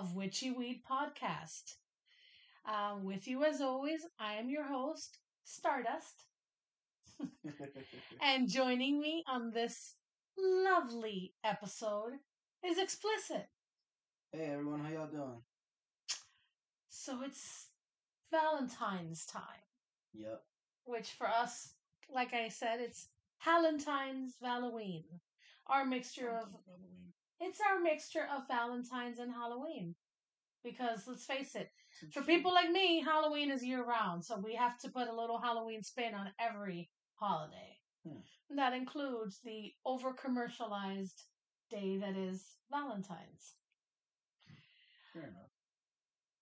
Valentine's Halloween special of Witchy Weed Podcast. Uh, with you, as always, I am your host, Stardust. and joining me on this lovely episode is Explicit. hey everyone, how y'all doing? So it's Valentine's time, Yep. which for us, like I said, it's Valentine's Halloween. Our mixture of it's our mixture of Valentine's and Halloween. Because let's face it, for people like me, Halloween is year round, so we have to put a little Halloween spin on every holiday. Hmm. That includes the over commercialized day that is Valentine's. Fair enough.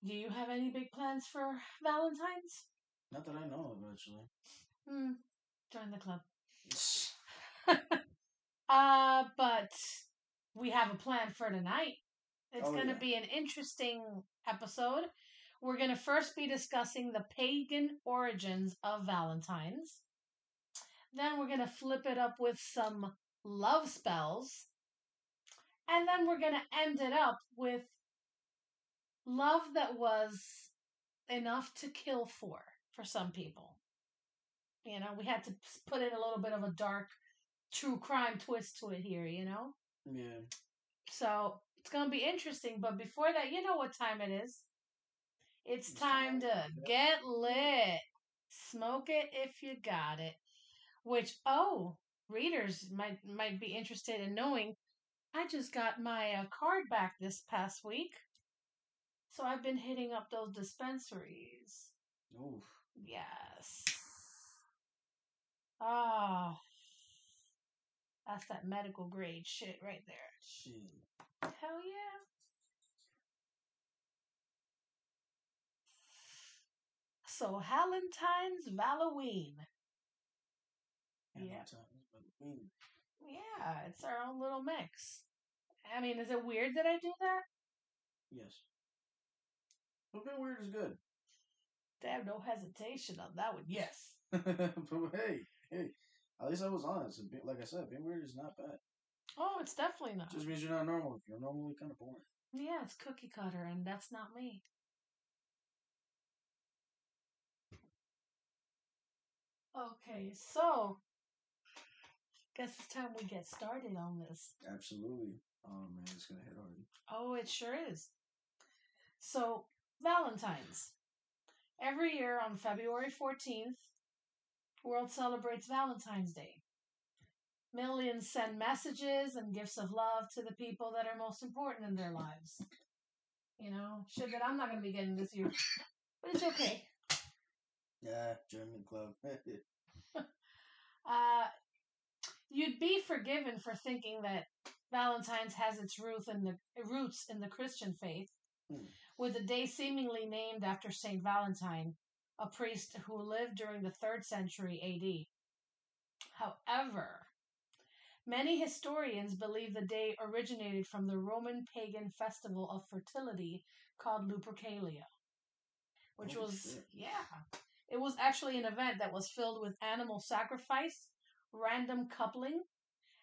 Do you have any big plans for Valentine's? Not that I know of, actually. Hmm, join the club. uh, but we have a plan for tonight. It's Oh, going to yeah. be an interesting episode. We're going to first be discussing the pagan origins of Valentine's. Then we're going to flip it up with some love spells. And then we're going to end it up with love that was enough to kill for for some people. You know, we had to put in a little bit of a dark true crime twist to it here, you know? Yeah. So it's gonna be interesting, but before that, you know what time it is. It's time to get lit. Smoke it if you got it. Which oh, readers might might be interested in knowing. I just got my uh, card back this past week, so I've been hitting up those dispensaries. Oof. Yes. Ah, that's that medical grade shit right there. Shit. Hell yeah. So Valentine's Halloween. Yeah. Yeah, it's our own little mix. I mean, is it weird that I do that? Yes. Bit weird is good. Have no hesitation on that one. Yes. but hey, hey. At least I was honest. Like I said, being weird is not bad. Oh, it's definitely not. Just means you're not normal. If you're normally kind of boring. Yeah, it's cookie cutter, and that's not me. Okay, so guess it's time we get started on this. Absolutely. Oh man, it's gonna hit hard. Oh, it sure is. So, Valentine's. Every year on February 14th, world celebrates Valentine's Day. Millions send messages and gifts of love to the people that are most important in their lives. You know, shit that I'm not going to be getting this year. But it's okay. Yeah, German club. Uh, you'd be forgiven for thinking that Valentine's has its roots in the roots in the Christian faith, Hmm. with the day seemingly named after Saint Valentine, a priest who lived during the third century A.D. However, many historians believe the day originated from the Roman pagan festival of fertility called Lupercalia, which Holy was shit. yeah, it was actually an event that was filled with animal sacrifice, random coupling,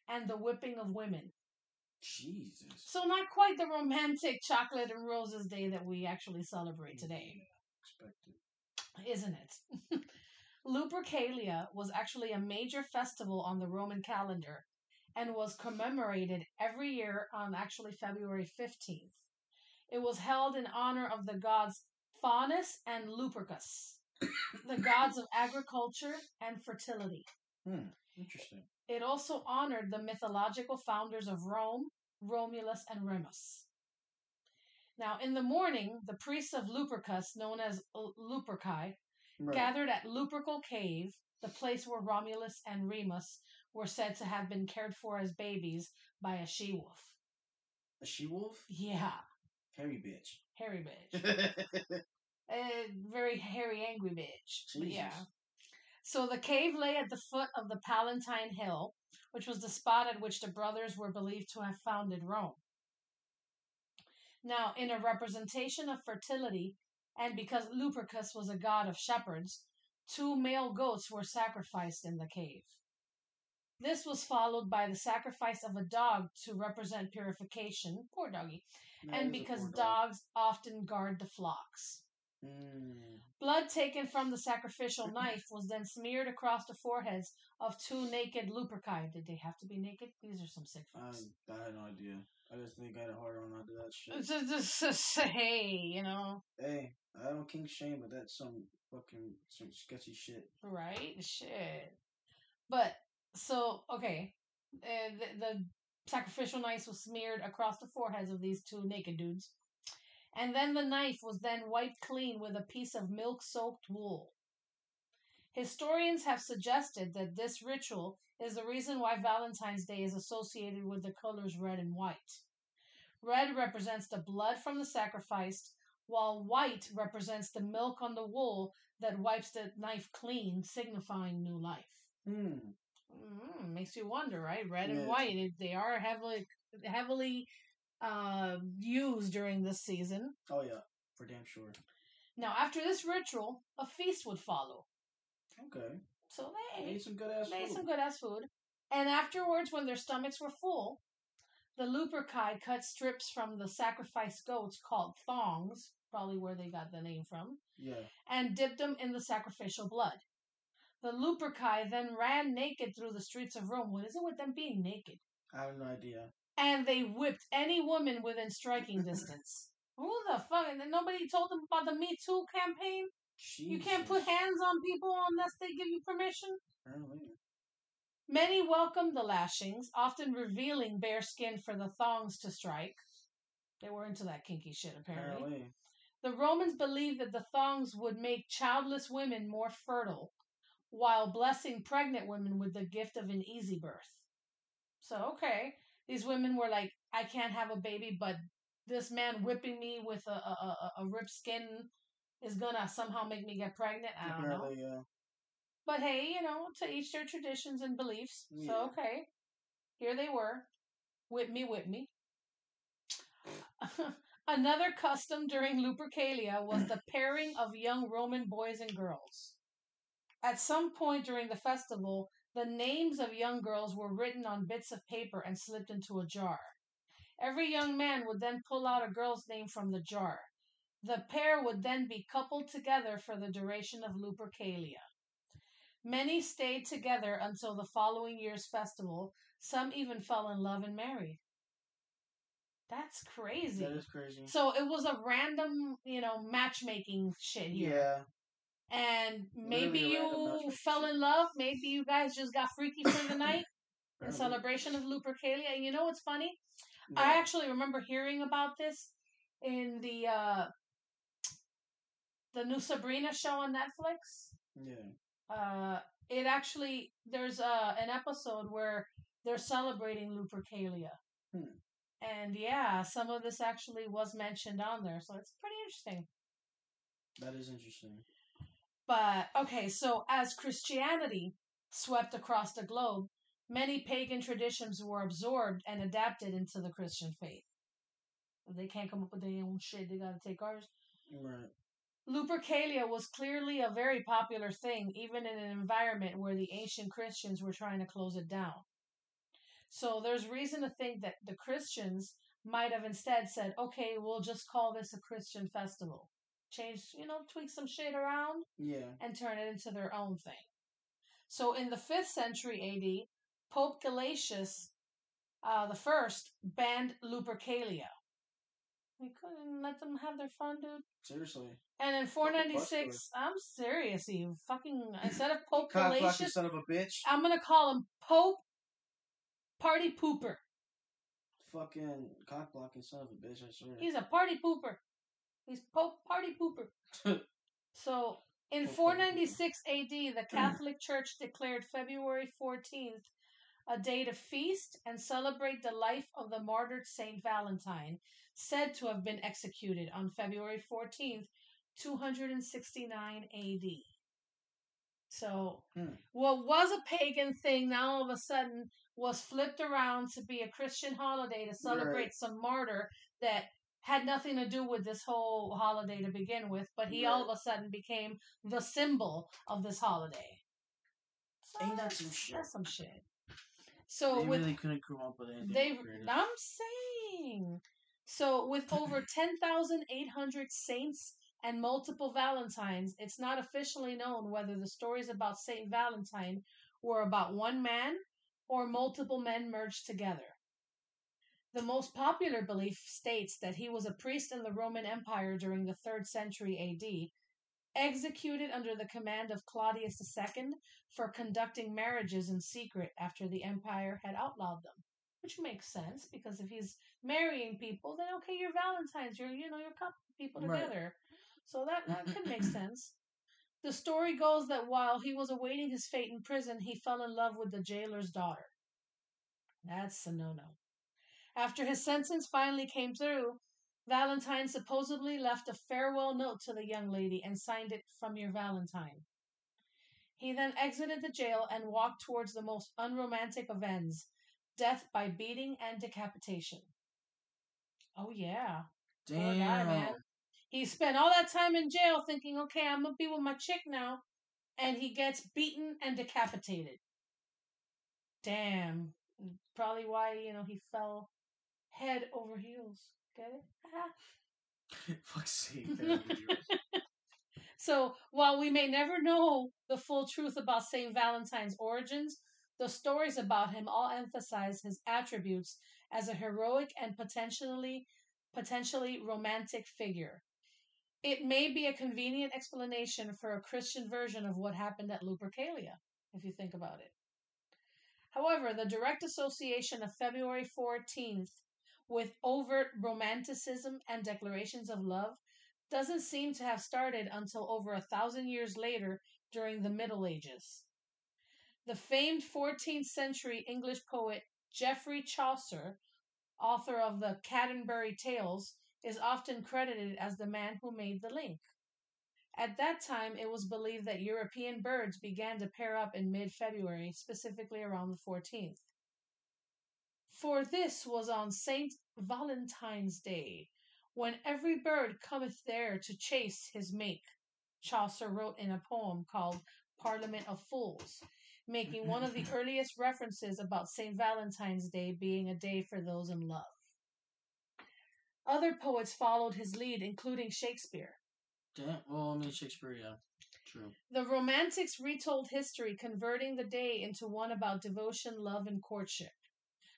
and the whipping of women. Jesus. So not quite the romantic chocolate and roses day that we actually celebrate today, Yeah, expected. Isn't it? Lupercalia was actually a major festival on the Roman calendar and was commemorated every year on actually February 15th. It was held in honor of the gods Faunus and Lupercus, the gods of agriculture and fertility. Hmm. Interesting. It also honored the mythological founders of Rome, Romulus and Remus. Now, in the morning, the priests of Lupercus, known as Luperci, Right. gathered at Lupercal Cave, the place where Romulus and Remus were said to have been cared for as babies by a she wolf. A she wolf? Yeah, Hairy bitch. hairy bitch. A very hairy, angry bitch. Yeah. So the cave lay at the foot of the Palatine Hill, which was the spot at which the brothers were believed to have founded Rome. Now, in a representation of fertility, and because Lupercus was a god of shepherds, two male goats were sacrificed in the cave. This was followed by the sacrifice of a dog to represent purification. Poor doggy. Yeah, and because dog. dogs often guard the flocks. Mm. Blood taken from the sacrificial knife was then smeared across the foreheads of two naked Luperci. Did they have to be naked? These are some sick. I had no idea. I just think I had a hard on after that shit. It's just- it's just- hey, you know, Hey, I don't king shame, but that's some fucking some sketchy shit. right? Shit. But so okay, uh, the, the sacrificial knife was smeared across the foreheads of these two naked dudes, and then the knife was then wiped clean with a piece of milk-soaked wool. Historians have suggested that this ritual is the reason why Valentine's Day is associated with the colors red and white. Red represents the blood from the sacrificed, while white represents the milk on the wool that wipes the knife clean, signifying new life. Hmm. Mm, makes you wonder, right? Red and white, they are heavily heavily uh, used during this season. Oh yeah, for damn sure. Now, after this ritual, a feast would follow. Okay. So They they ate some good ass they ate food. some good ass food. And afterwards, when their stomachs were full, the Luperci cut strips from the sacrificed goats called thongs, probably where they got the name from, Yeah. and dipped them in the sacrificial blood. The Luperci then ran naked through the streets of Rome. What is it with them being naked? I have no idea. And they whipped any woman within striking distance. Who the fuck? And then nobody told them about the Me Too campaign? You can't put hands on people unless they give you permission? Apparently. Many welcomed the lashings, often revealing bare skin for the thongs to strike. They were into that kinky shit, apparently. Apparently. The Romans believed that the thongs would make childless women more fertile, while blessing pregnant women with the gift of an easy birth. So, okay, these women were like, I can't have a baby, but this man whipping me with a, a, a, a ripped skin is gonna somehow make me get pregnant. I don't know. Yeah. But hey, you know, to each their traditions and beliefs. Yeah. So okay, here they were, whip me, whip me. Another custom during Lupercalia was the pairing of young Roman boys and girls. At some point during the festival, the names of young girls were written on bits of paper and slipped into a jar. Every young man would then pull out a girl's name from the jar. The pair would then be coupled together for the duration of Lupercalia. Many stayed together until the following year's festival. Some even fell in love and married. That's crazy. That is crazy. So it was a random, you know, matchmaking shit here. Yeah. And maybe Literally a random you fell in love. Maybe you guys just got freaky for the night in celebration of Lupercalia. And you know what's funny? Yeah. I actually remember hearing about this in the uh the new Sabrina show on Netflix. Yeah. Uh it actually there's uh an episode where they're celebrating Lupercalia. Hmm. And yeah, some of this actually was mentioned on there, so it's pretty interesting. That is interesting. But okay, so as Christianity swept across the globe, many pagan traditions were absorbed and adapted into the Christian faith. They can't come up with their own shit, they gotta take ours. Right. Lupercalia was clearly a very popular thing, even in an environment where the ancient Christians were trying to close it down. So there's reason to think that the Christians might have instead said, okay, we'll just call this a Christian festival. Change, you know, tweak some shit around Yeah. and turn it into their own thing. So in the 5th century AD, Pope Gelasius uh, the first banned Lupercalia. We couldn't let them have their fun, dude. Seriously. And in 496, I'm serious, you fucking, instead of Pope Gelasius, son of a bitch. I'm gonna call him Pope Party Pooper. Fucking cock blocking son of a bitch, I swear. He's a party pooper. He's Pope Party Pooper. so, in 496 AD, the Catholic Church declared February 14th a day to feast and celebrate the life of the martyred Saint Valentine, said to have been executed on February 14th, 269 AD. So, Hmm. what was a pagan thing now all of a sudden was flipped around to be a Christian holiday to celebrate Right. some martyr that had nothing to do with this whole holiday to begin with, but he all of a sudden became the symbol of this holiday. So Ain't that some shit? That's some shit. So they with really couldn't come up with anything. they creative. I'm saying so with over 10,800 saints and multiple valentines, it's not officially known whether the stories about Saint Valentine were about one man or multiple men merged together. The most popular belief states that he was a priest in the Roman Empire during the 3rd century AD, executed under the command of Claudius II for conducting marriages in secret after the empire had outlawed them. Which makes sense because if he's marrying people, then okay, you're Valentine's, you're you know you're couple people Right. together. So that that could make sense. The story goes that while he was awaiting his fate in prison, he fell in love with the jailer's daughter. That's a no-no. After his sentence finally came through, Valentine supposedly left a farewell note to the young lady and signed it from your Valentine. He then exited the jail and walked towards the most unromantic of ends death by beating and decapitation. Oh, yeah. Oh, Poor Damn. guy, man. He spent all that time in jail thinking, okay, I'm going to be with my chick now. And he gets beaten and decapitated. Damn. Probably why, you know, he fell head over heels. Uh-huh. Fuck's sake. that would be yours. So, while we may never know the full truth about St. Valentine's origins, the stories about him all emphasize his attributes as a heroic and potentially potentially romantic figure. It may be a convenient explanation for a Christian version of what happened at Lupercalia, if you think about it. However, the direct association of February 14th with overt romanticism and declarations of love doesn't seem to have started until over a thousand years later during the Middle Ages. The famed 14th century English poet Geoffrey Chaucer, author of the Canterbury Tales, is often credited as the man who made the link. At that time, it was believed that European birds began to pair up in mid February, specifically around the 14th. For this was on Saint Valentine's Day, when every bird cometh there to chase his mate, Chaucer wrote in a poem called Parliament of Fools, making one of the earliest references about St. Valentine's Day being a day for those in love. Other poets followed his lead, including Shakespeare. Damn. Well, I mean Shakespeare, yeah. True. The Romantics retold history, converting the day into one about devotion, love, and courtship.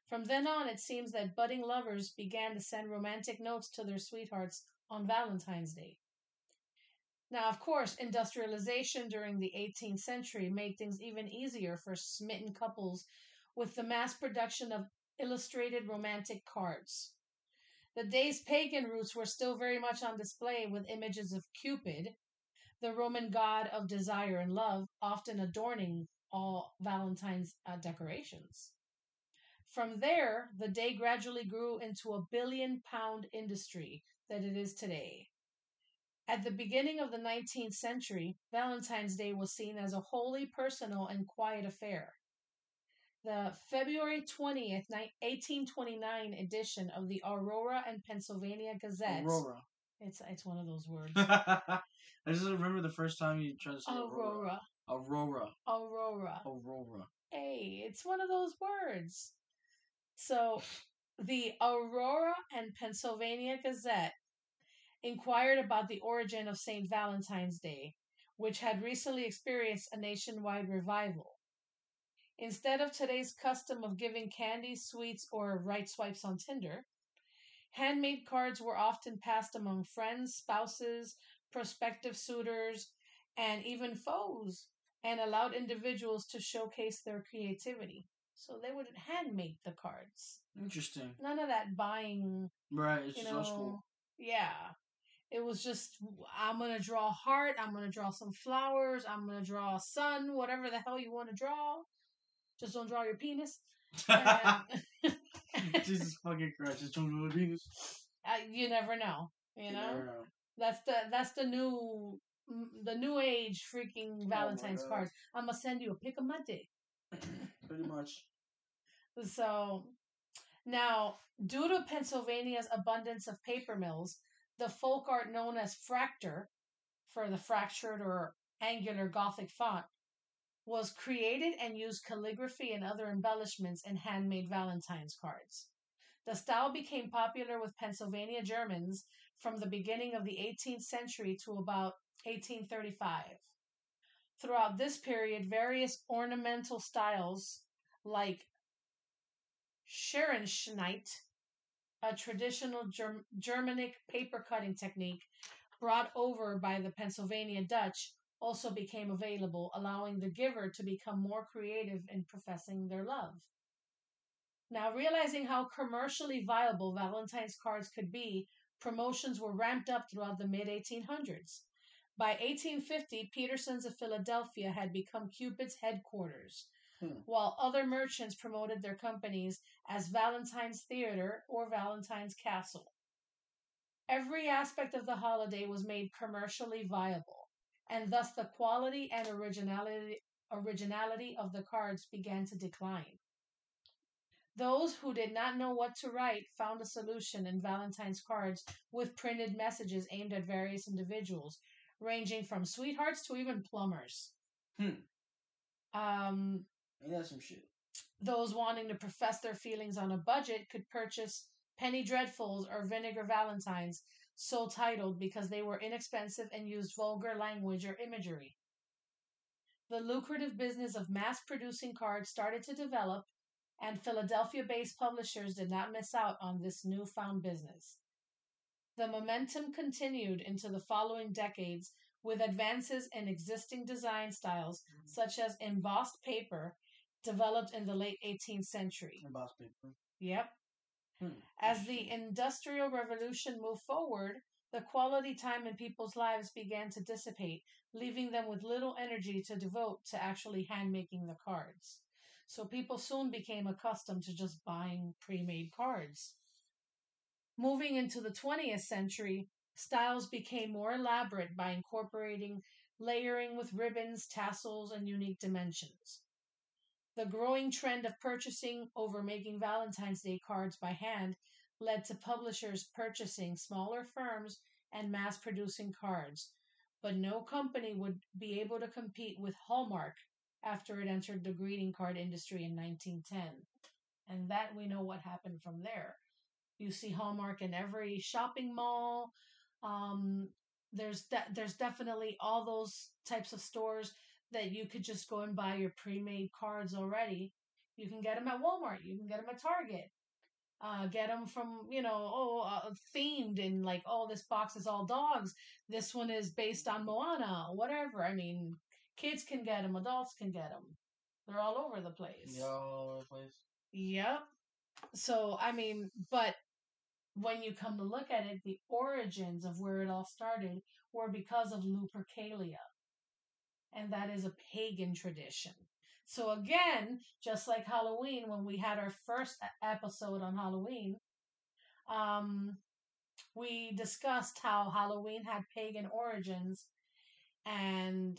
From then on, it seems that budding lovers began to send romantic notes to their sweethearts on Valentine's Day. Now, of course, industrialization during the 18th century made things even easier for smitten couples with the mass production of illustrated romantic cards. The day's pagan roots were still very much on display with images of Cupid, the Roman god of desire and love, often adorning all Valentine's uh, decorations. From there, the day gradually grew into a billion pound industry that it is today. At the beginning of the 19th century, Valentine's Day was seen as a wholly personal and quiet affair. The February 20th, 1829 edition of the Aurora and Pennsylvania Gazette. Aurora. It's it's one of those words. I just remember the first time you tried to say Aurora. Aurora. Aurora. Aurora. Aurora. Hey, it's one of those words. So, the Aurora and Pennsylvania Gazette inquired about the origin of St. Valentine's Day, which had recently experienced a nationwide revival. Instead of today's custom of giving candy, sweets, or right swipes on Tinder, handmade cards were often passed among friends, spouses, prospective suitors, and even foes, and allowed individuals to showcase their creativity. So they would handmake the cards. Interesting. None of that buying, Right. It's you just know. old school. Yeah. It was just I'm gonna draw a heart, I'm gonna draw some flowers, I'm gonna draw a sun, whatever the hell you want to draw. Just don't draw your penis. Jesus fucking Christ! Just don't know the penis. Uh, you never know. You know, never know. that's the that's the new mm, the new age freaking Valentine's God. cards. I'm gonna send you a pic of my dick. Pretty much. So now, due to Pennsylvania's abundance of paper mills, the folk art known as Fraktur, for the fractured or angular Gothic font, was created and used calligraphy and other embellishments in handmade Valentine's cards. The style became popular with Pennsylvania Germans from the beginning of the 18th century to about 1835. Throughout this period, various ornamental styles like Scherenschnitt, a traditional Germ- Germanic paper cutting technique brought over by the Pennsylvania Dutch, also became available, allowing the giver to become more creative in professing their love. Now, realizing how commercially viable Valentine's cards could be, promotions were ramped up throughout the mid 1800s. By 1850, Peterson's of Philadelphia had become Cupid's headquarters, Hmm. while other merchants promoted their companies as Valentine's Theater or Valentine's Castle. Every aspect of the holiday was made commercially viable, and thus the quality and originality, originality of the cards began to decline. Those who did not know what to write found a solution in Valentine's cards with printed messages aimed at various individuals, ranging from sweethearts to even plumbers. Hmm. Um, Ain't that some shit? those wanting to profess their feelings on a budget could purchase penny dreadfuls or vinegar valentines, so titled because they were inexpensive and used vulgar language or imagery. The lucrative business of mass producing cards started to develop, and Philadelphia based publishers did not miss out on this newfound business. The momentum continued into the following decades with advances in existing design styles, such as embossed paper, developed in the late 18th century. Embossed paper. Yep. Hmm. As the Industrial Revolution moved forward, the quality time in people's lives began to dissipate, leaving them with little energy to devote to actually hand making the cards. So people soon became accustomed to just buying pre made cards. Moving into the 20th century, styles became more elaborate by incorporating layering with ribbons, tassels, and unique dimensions. The growing trend of purchasing over making Valentine's Day cards by hand led to publishers purchasing smaller firms and mass producing cards, but no company would be able to compete with Hallmark after it entered the greeting card industry in 1910. And that we know what happened from there. You see Hallmark in every shopping mall. Um, there's de- there's definitely all those types of stores that you could just go and buy your pre-made cards already. You can get them at Walmart. You can get them at Target. Uh, get them from you know oh uh, themed and like oh this box is all dogs. This one is based on Moana. Whatever. I mean, kids can get them. Adults can get them. They're all over the place. Yeah, all over the place. Yep. So, I mean, but when you come to look at it, the origins of where it all started were because of Lupercalia. And that is a pagan tradition. So, again, just like Halloween, when we had our first episode on Halloween, um, we discussed how Halloween had pagan origins. And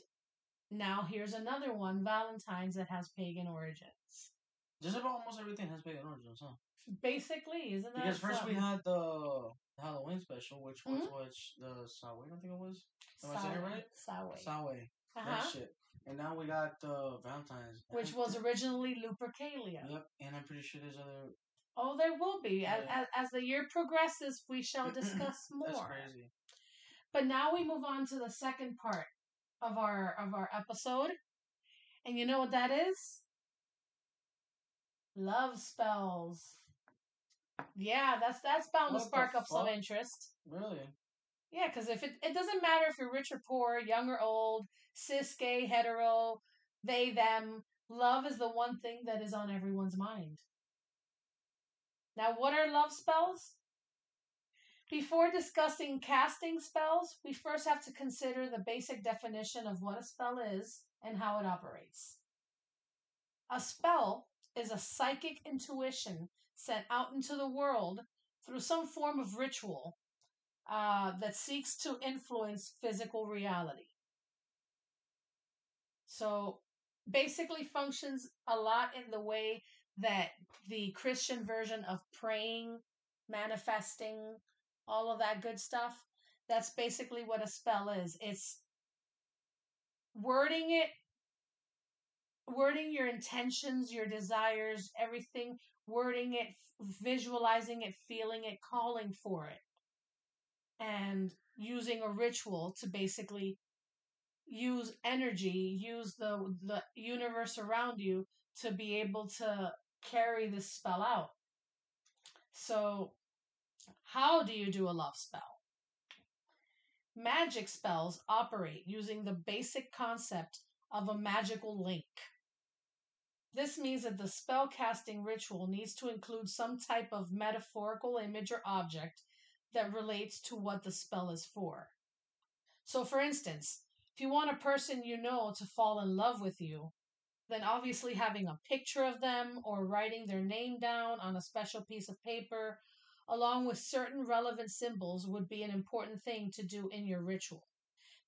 now here's another one, Valentine's, that has pagan origins. Just about almost everything has pagan origins, huh? Basically, isn't that Because first we had the Halloween special, which was Mhm. which the Samhain, I think it was. Am I saying it right? Sawe. Samhain. Uh-huh. shit. And now we got the Valentine's. Which was originally Lupercalia. Yep, and I'm pretty sure there's other. Oh, there will be. As, Yeah. as, as the year progresses, we shall discuss more. That's crazy. But now we move on to the second part of our of our episode. And you know what that is? Love spells. Yeah, that's that's bound What to spark up some interest. Really? Yeah, because if it it doesn't matter if you're rich or poor, young or old, cis, gay, hetero, they, them, love is the one thing that is on everyone's mind. Now, what are love spells? Before discussing casting spells, we first have to consider the basic definition of what a spell is and how it operates. A spell is a psychic intuition sent out into the world through some form of ritual uh, that seeks to influence physical reality. So basically functions a lot in the way that the Christian version of praying, manifesting, all of that good stuff. That's basically what a spell is. It's wording it wording your intentions, your desires, everything, wording it, visualizing it, feeling it, calling for it, and using a ritual to basically use energy, use the the universe around you to be able to carry this spell out. So, how do you do a love spell? Magic spells operate using the basic concept of a magical link. This means that the spell casting ritual needs to include some type of metaphorical image or object that relates to what the spell is for. So, for instance, if you want a person you know to fall in love with you, then obviously having a picture of them or writing their name down on a special piece of paper, along with certain relevant symbols, would be an important thing to do in your ritual.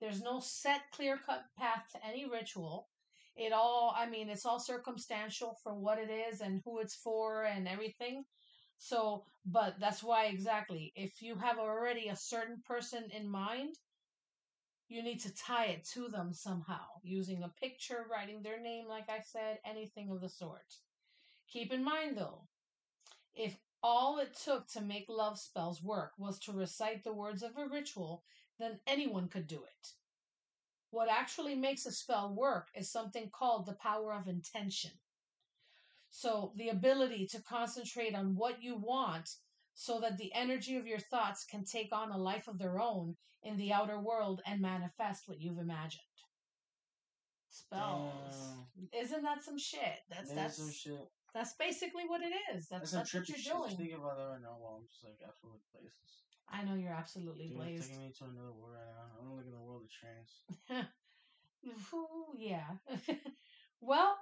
There's no set, clear cut path to any ritual. It all, I mean, it's all circumstantial for what it is and who it's for and everything. So, but that's why exactly, if you have already a certain person in mind, you need to tie it to them somehow using a picture, writing their name, like I said, anything of the sort. Keep in mind though, if all it took to make love spells work was to recite the words of a ritual, then anyone could do it. What actually makes a spell work is something called the power of intention. So, the ability to concentrate on what you want so that the energy of your thoughts can take on a life of their own in the outer world and manifest what you've imagined. Spells. Isn't that some shit? That's That is some shit. that's basically what it is. That's That's that's what you're shit. Just doing. thinking about that right now while I'm just like absolutely places. I know you're absolutely Dude, blazed. taking me to another world right now. I'm looking at the world of trans. Ooh, yeah. well,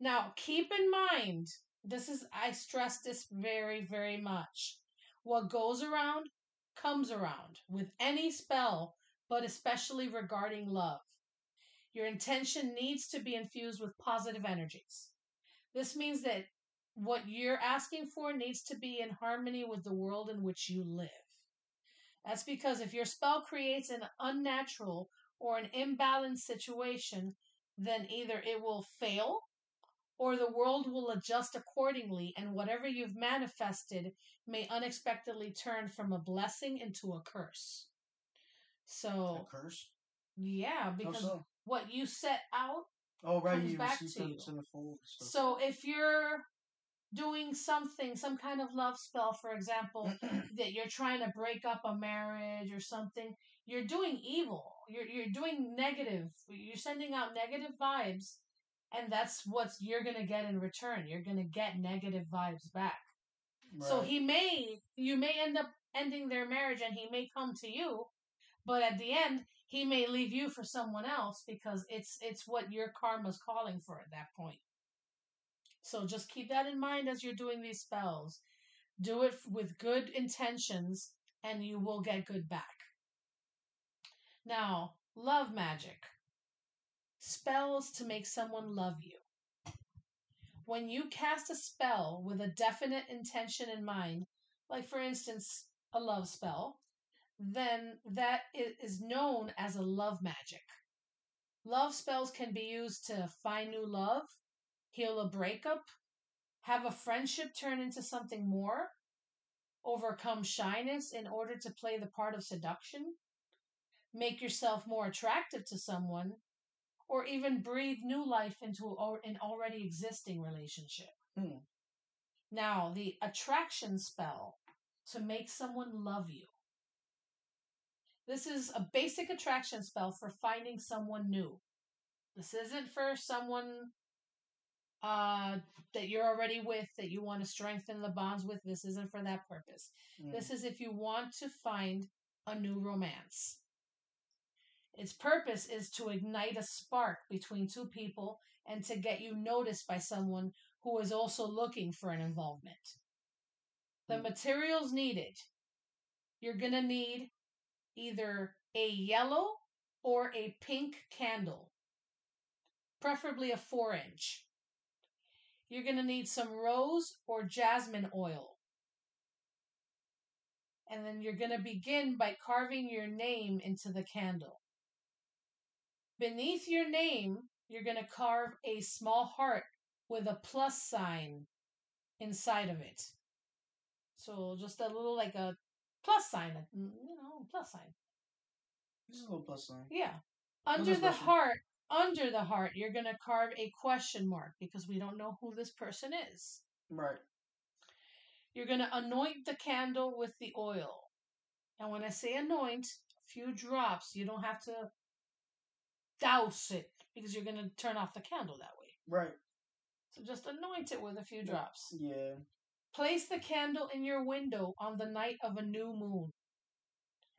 now keep in mind, this is, I stress this very, very much. What goes around comes around with any spell, but especially regarding love. Your intention needs to be infused with positive energies. This means that what you're asking for needs to be in harmony with the world in which you live. That's because if your spell creates an unnatural or an imbalanced situation, then either it will fail or the world will adjust accordingly, and whatever you've manifested may unexpectedly turn from a blessing into a curse. So, A curse? yeah, because so? what you set out Oh right, Comes you back to you. the. So, So if you're doing something, some kind of love spell, for example, that you're trying to break up a marriage or something, you're doing evil. You're you're doing negative. You're sending out negative vibes, and that's what you're gonna get in return. You're gonna get negative vibes back. So he may you may end up ending their marriage and he may come to you, but at the end he may leave you for someone else because it's it's what your karma's calling for at that point. So just keep that in mind as you're doing these spells. Do it with good intentions and you will get good back. Now, love magic. Spells to make someone love you. When you cast a spell with a definite intention in mind, like for instance, a love spell, then that is known as a love magic. Love spells can be used to find new love, heal a breakup, have a friendship turn into something more, overcome shyness in order to play the part of seduction, make yourself more attractive to someone, or even breathe new life into an already existing relationship. Hmm. Now, the attraction spell to make someone love you. This is a basic attraction spell for finding someone new. This isn't for someone uh, that you're already with that you want to strengthen the bonds with. This isn't for that purpose. Mm. This is if you want to find a new romance. Its purpose is to ignite a spark between two people and to get you noticed by someone who is also looking for an involvement. The Hmm. materials needed you're going to need either a yellow or a pink candle, preferably a four inch. You're going to need some rose or jasmine oil. And then you're going to begin by carving your name into the candle. Beneath your name, you're going to carve a small heart with a plus sign inside of it. So just a little like a plus sign, you know, plus sign. This is a little plus sign. Yeah. Under the heart, under the heart, you're going to carve a question mark because we don't know who this person is. Right. You're going to anoint the candle with the oil. And when I say anoint, a few drops, you don't have to douse it because you're going to turn off the candle that way. Right. So just anoint it with a few drops. Yeah. Place the candle in your window on the night of a new moon.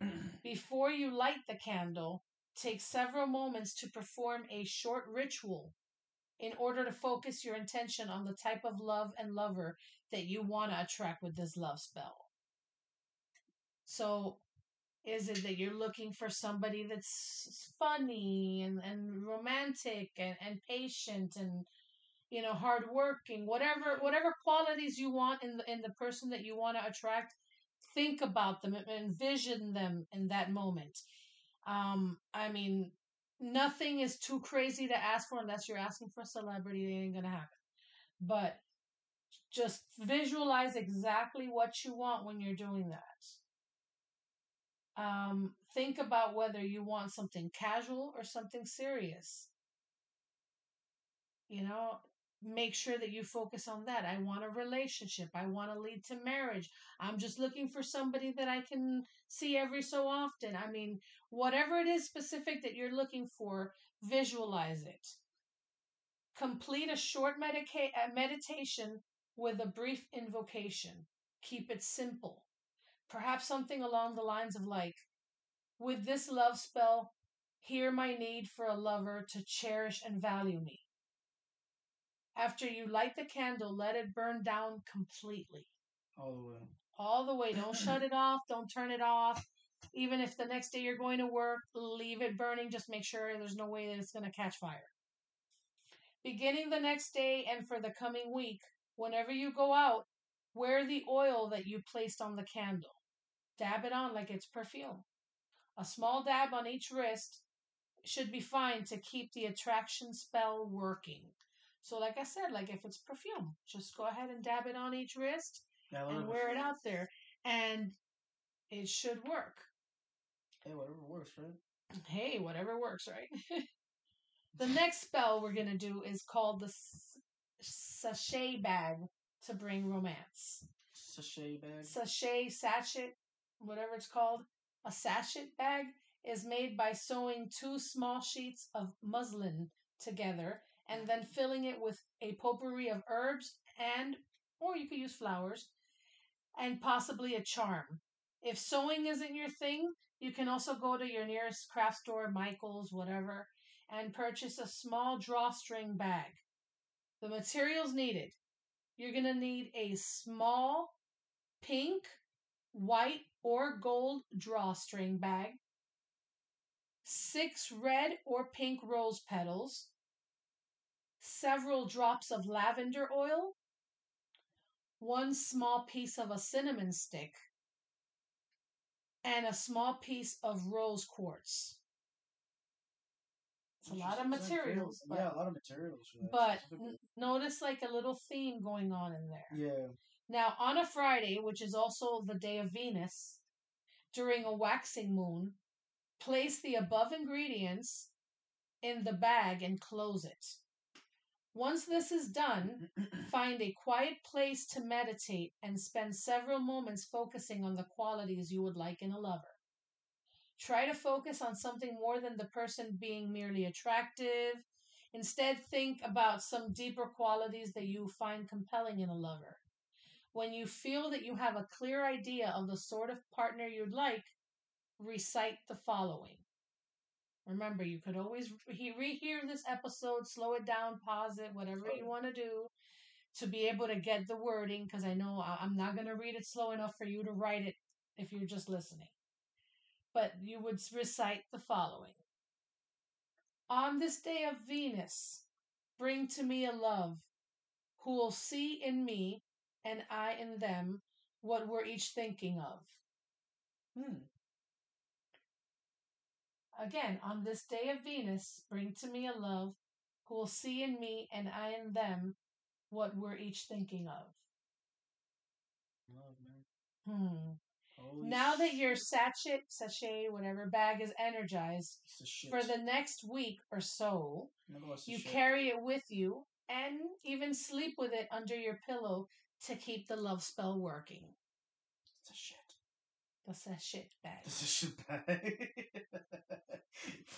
Before you light the candle, take several moments to perform a short ritual in order to focus your intention on the type of love and lover that you want to attract with this love spell. So, is it that you're looking for somebody that's funny and, and romantic and, and patient and you know hardworking whatever whatever qualities you want in the in the person that you want to attract think about them and envision them in that moment um i mean nothing is too crazy to ask for unless you're asking for a celebrity. It ain't gonna happen. But just visualize exactly what you want when you're doing that. Um think about whether you want something casual or something serious. You know make sure that you focus on that. I want a relationship. I want to lead to marriage. I'm just looking for somebody that i can see every so often. I mean whatever it is specific that you're looking for visualize it. Complete a short medica- uh, meditation with a brief invocation. Keep it simple. Perhaps something along the lines of like with this love spell hear my need for a lover to cherish and value me after you light the candle, let it burn down completely. All the way. All the way. Don't shut it off. Don't turn it off. Even if the next day you're going to work, leave it burning. Just make sure there's no way that it's going to catch fire. Beginning the next day and for the coming week, whenever you go out, wear the oil that you placed on the candle. Dab it on like it's perfume. A small dab on each wrist should be fine to keep the attraction spell working. So, like I said, like if it's perfume, just go ahead and dab it on each wrist Yeah, and wear it out there, and it should work. Hey, whatever works, right? Hey, whatever works, right? the next spell we're gonna do is called the s- sachet bag to bring romance. Sachet bag. Sachet, sachet, whatever it's called, a sachet bag is made by sewing two small sheets of muslin together and then filling it with a potpourri of herbs and or you could use flowers and possibly a charm. If sewing isn't your thing, you can also go to your nearest craft store, Michael's, whatever, and purchase a small drawstring bag. The materials needed. You're going to need a small pink, white, or gold drawstring bag, six red or pink rose petals, several drops of lavender oil, one small piece of a cinnamon stick, and a small piece of rose quartz. It's a lot of materials, but, yeah, a lot of materials but n- notice like a little theme going on in there. yeah. Now, on a Friday, which is also the day of Venus, during a waxing moon, place the above ingredients in the bag and close it. Once this is done, find a quiet place to meditate and spend several moments focusing on the qualities you would like in a lover. Try to focus on something more than the person being merely attractive. Instead, think about some deeper qualities that you find compelling in a lover. When you feel that you have a clear idea of the sort of partner you'd like, recite the following. Remember, you could always re- rehear this episode, slow it down, pause it, whatever you want to do to be able to get the wording because I know I'm not going to read it slow enough for you to write it if you're just listening. But you would recite the following On this day of Venus, bring to me a love who will see in me and I in them what we're each thinking of. Hmm. Again, on this day of Venus, bring to me a love who will see in me and I in them what we're each thinking of. Love, man. Hmm. Holy Now that your sachet, sachet, whatever bag is energized, shit. for the next week or so, No, it's the you shit. carry it with you and even sleep with it under your pillow to keep the love spell working. It's a shit. The sachet bag. It's a shit bag.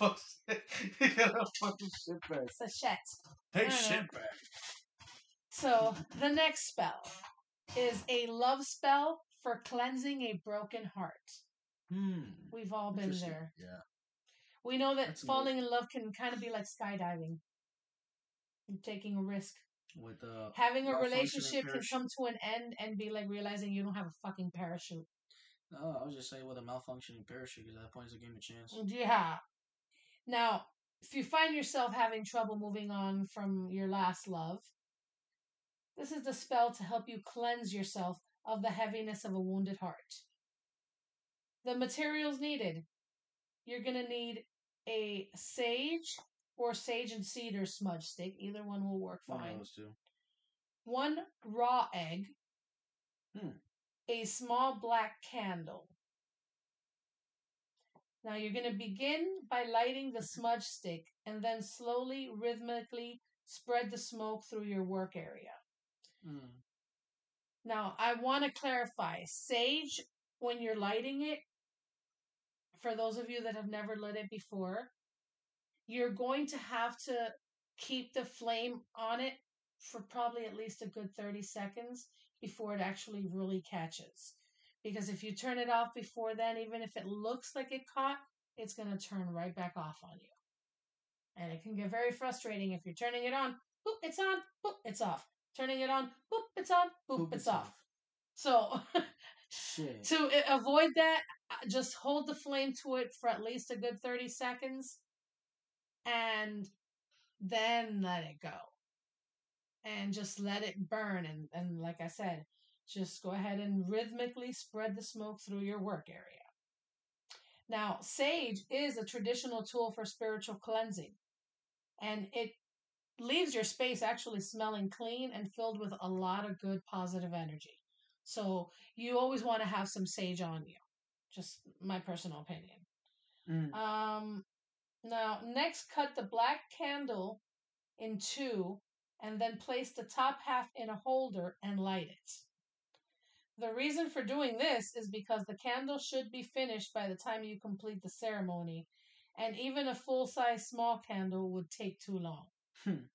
Got a fucking shit bag. Sachet. Hey, I don't know. shit bag. So the next spell is a love spell for cleansing a broken heart. Hmm. We've all been there. Yeah. We know that That's falling in love can kind of be like skydiving. and Taking a risk. With uh. Having a relationship can come to an end and be like realizing you don't have a fucking parachute. No, I was just saying with a malfunctioning parachute because at that point it's a game of chance. Yeah. Now, if you find yourself having trouble moving on from your last love, this is the spell to help you cleanse yourself of the heaviness of a wounded heart. The materials needed you're going to need a sage or sage and cedar smudge stick. Either one will work One fine. two. One raw egg, Hmm. A small black candle. Now you're going to begin by lighting the smudge stick and then slowly, rhythmically spread the smoke through your work area. Hmm. Now, I want to clarify sage, when you're lighting it, for those of you that have never lit it before, you're going to have to keep the flame on it for probably at least a good 30 seconds before it actually really catches. Because if you turn it off before then, even if it looks like it caught, it's going to turn right back off on you. And it can get very frustrating if you're turning it on, boop, it's on, boop, it's off. Turning it on, boop, it's on, boop, Boop, it's, it's off. So, to avoid that, uh, just hold the flame to it for at least a good 30 seconds and then let it go. And just let it burn. And, and like I said, just go ahead and rhythmically spread the smoke through your work area. Now, sage is a traditional tool for spiritual cleansing, and it leaves your space actually smelling clean and filled with a lot of good positive energy. So, you always want to have some sage on you. Just my personal opinion. Mm. Um, now, next, cut the black candle in two and then place the top half in a holder and light it. The reason for doing this is because the candle should be finished by the time you complete the ceremony, and even a full size small candle would take too long. Hmm.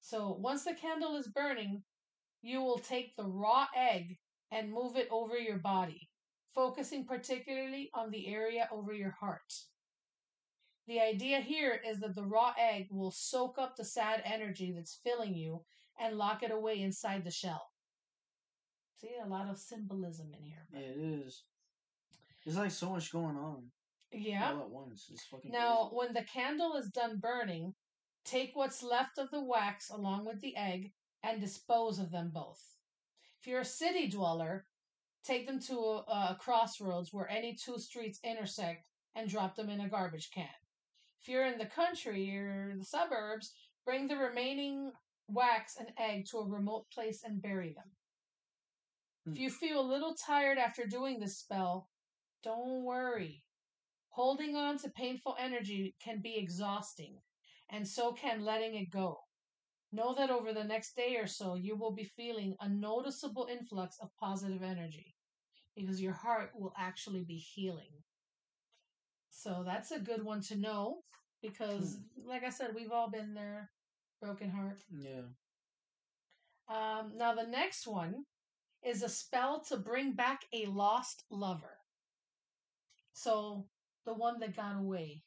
So, once the candle is burning, you will take the raw egg and move it over your body, focusing particularly on the area over your heart. The idea here is that the raw egg will soak up the sad energy that's filling you and lock it away inside the shell. See, a lot of symbolism in here. Yeah, it is. There's like so much going on Yeah. all at once. It's fucking Now, when the candle is done burning, take what's left of the wax along with the egg and dispose of them both. If you're a city dweller, take them to a, a crossroads where any two streets intersect and drop them in a garbage can. If you're in the country or the suburbs, bring the remaining wax and egg to a remote place and bury them. If hmm. you feel a little tired after doing this spell, don't worry. Holding on to painful energy can be exhausting, and so can letting it go. Know that over the next day or so, you will be feeling a noticeable influx of positive energy because your heart will actually be healing. So that's a good one to know because, like I said, we've all been there, broken heart. yeah. Um, now, the next one is a spell to bring back a lost lover. So, the one that got away.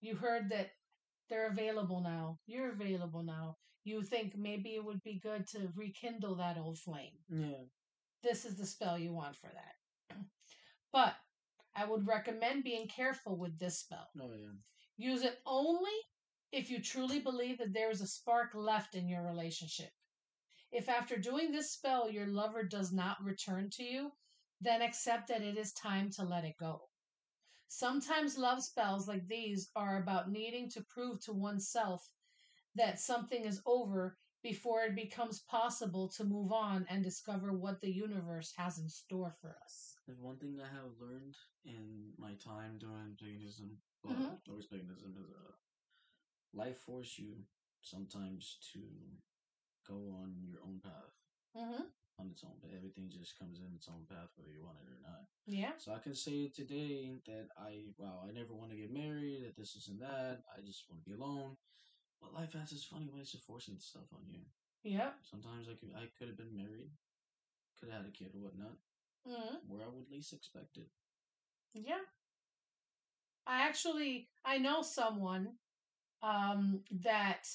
You heard that they're available now. You're available now. You think maybe it would be good to rekindle that old flame. Yeah. This is the spell you want for that. But I would recommend being careful with this spell. Oh yeah. Use it only if you truly believe that there is a spark left in your relationship. If after doing this spell your lover does not return to you, then accept that it is time to let it go. Sometimes love spells like these are about needing to prove to oneself that something is over before it becomes possible to move on and discover what the universe has in store for us. There's one thing I have learned in my time doing paganism, well, Mhm. always paganism is uh, life force you sometimes to go on your own path Mm-hmm. on its own. But everything just comes in its own path whether you want it or not. Yeah. So I can say today that I wow, I never want to get married, that this isn't that, I just want to be alone. But life has its funny ways of forcing stuff on you. Yep. Sometimes I could I could have been married, could have had a kid or whatnot, Mm-hmm. where I would least expect it. Yeah. I actually I know someone um that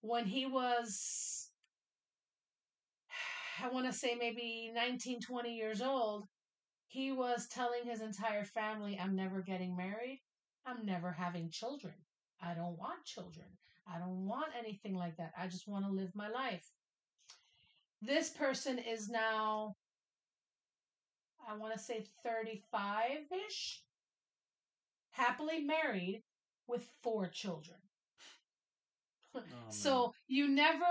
when he was I want to say maybe 19 20 years old he was telling his entire family I'm never getting married I'm never having children I don't want children I don't want anything like that. I just want to live my life. This person is now I want to say 35ish happily married with four children. Oh, so you never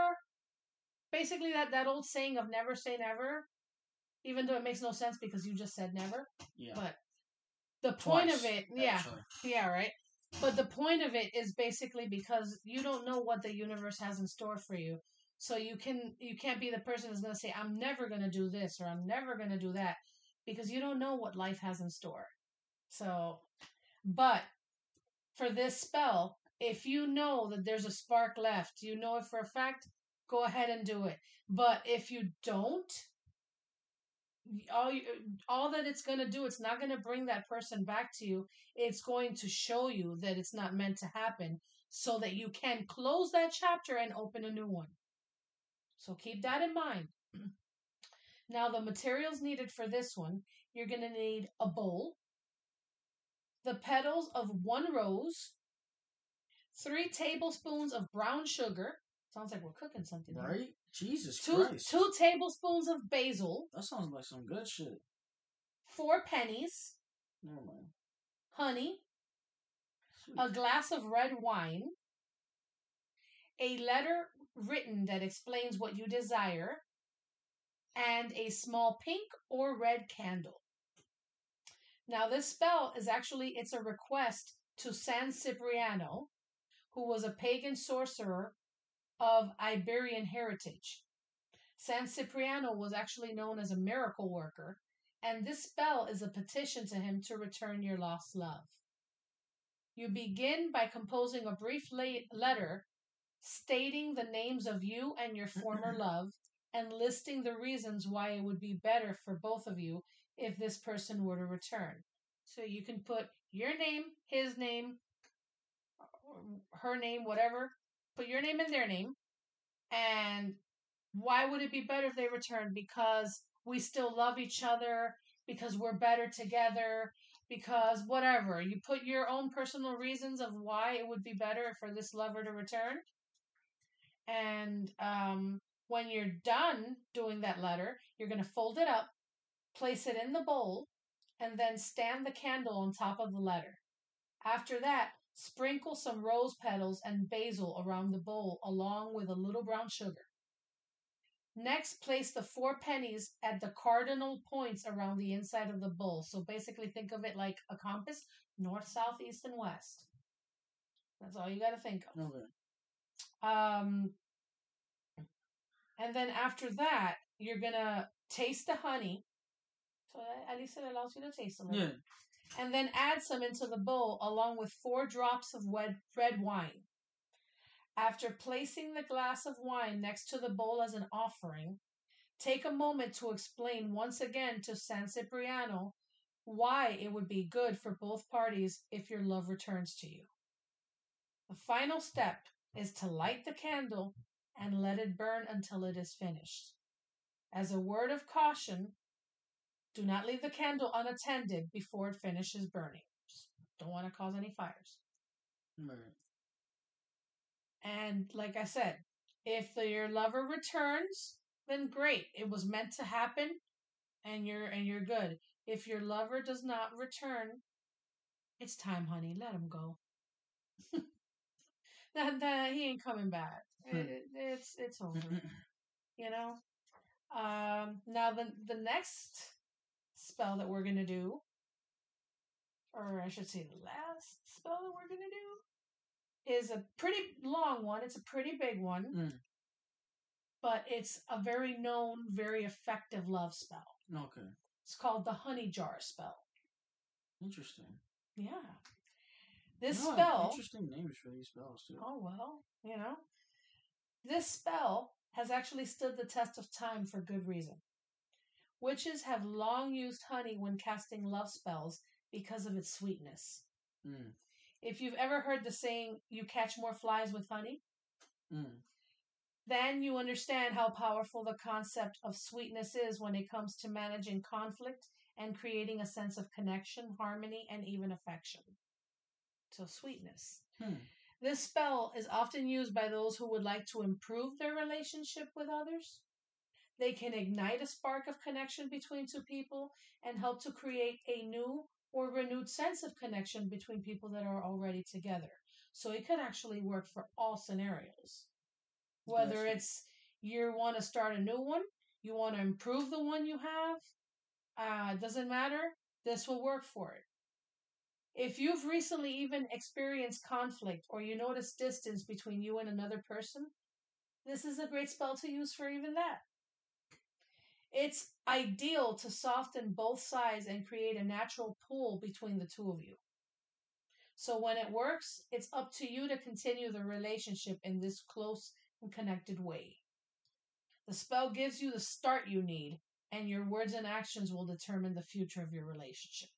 basically that that old saying of never say never even though it makes no sense because you just said never yeah, but the point of Twice, it yeah actually. yeah right but the point of it is basically because you don't know what the universe has in store for you. So you can you can't be the person that's going to say i'm never going to do this or i'm never going to do that because you don't know what life has in store. So but for this spell if you know that there's a spark left you know it for a fact go ahead and do it. But if you don't all you, all that it's going to do it's not going to bring that person back to you. It's going to show you that it's not meant to happen so that you can close that chapter and open a new one. So keep that in mind. Now the materials needed for this one you're going to need a bowl the petals of one rose three tablespoons of brown sugar sounds like we're cooking something here. right? Jesus two Christ, two tablespoons of basil that sounds like some good shit. four pennies Never mind. honey Sweet. a glass of red wine, a letter written that explains what you desire, and a small pink or red candle. Now this spell is actually it's a request to San Cipriano, who was a pagan sorcerer of Iberian heritage. San Cipriano was actually known as a miracle worker, and this spell is a petition to him to return your lost love. You begin by composing a brief la- letter stating the names of you and your former love and listing the reasons why it would be better for both of you if this person were to return. So you can put your name, his name, her name, whatever. Put your name and their name. And why would it be better if they return? Because we still love each other, because we're better together, because whatever. You put your own personal reasons of why it would be better for this lover to return. And um, when you're done doing that letter, you're going to fold it up, place it in the bowl, and then stand the candle on top of the letter. After that, sprinkle some rose petals and basil around the bowl along with a little brown sugar. Next, place the four pennies at the cardinal points around the inside of the bowl. So basically, think of it like a compass north, south, east, and west. That's all you got to think of. Okay. Um, and then after that, you're gonna taste the honey. So at least it allows you to taste a little. Yeah. And then add some into the bowl along with four drops of red, wine. After placing the glass of wine next to the bowl as an offering, take a moment to explain once again to San Cipriano why it would be good for both parties if your love returns to you. The final step is to light the candle and let it burn until it is finished. As a word of caution, do not leave the candle unattended before it finishes burning. Just don't want to cause any fires. Right. And like I said, if the, your lover returns, then great. It was meant to happen and you're and you're good. If your lover does not return, It's time, honey. Let him go. that, that he ain't coming back. It, it's it's over. you know. Um, now the the next spell that we're gonna do, or I should say, the last spell that we're gonna do, is a pretty long one. It's a pretty big one, Mm. but it's a very known, very effective love spell. okay. It's called the Honey Jar spell. Interesting. Yeah. This You know, spell. Interesting names for these spells too. Oh well, you know. This spell has actually stood the test of time for good reason. Witches have long used honey when casting love spells because of its sweetness. Mm. If you've ever heard the saying, you catch more flies with honey, Mm. then you understand how powerful the concept of sweetness is when it comes to managing conflict and creating a sense of connection, harmony, and even affection. So, sweetness. Hmm. This spell is often used by those who would like to improve their relationship with others. They can ignite a spark of connection between two people and help to create a new or renewed sense of connection between people that are already together. So it could actually work for all scenarios. Whether it's you want to start a new one, you want to improve the one you have, uh, doesn't matter. This will work for it. If you've recently even experienced conflict or you notice distance between you and another person, this is a great spell to use for even that. It's ideal to soften both sides and create a natural pull between the two of you. So when it works, it's up to you to continue the relationship in this close and connected way. The spell gives you the start you need, and your words and actions will determine the future of your relationship.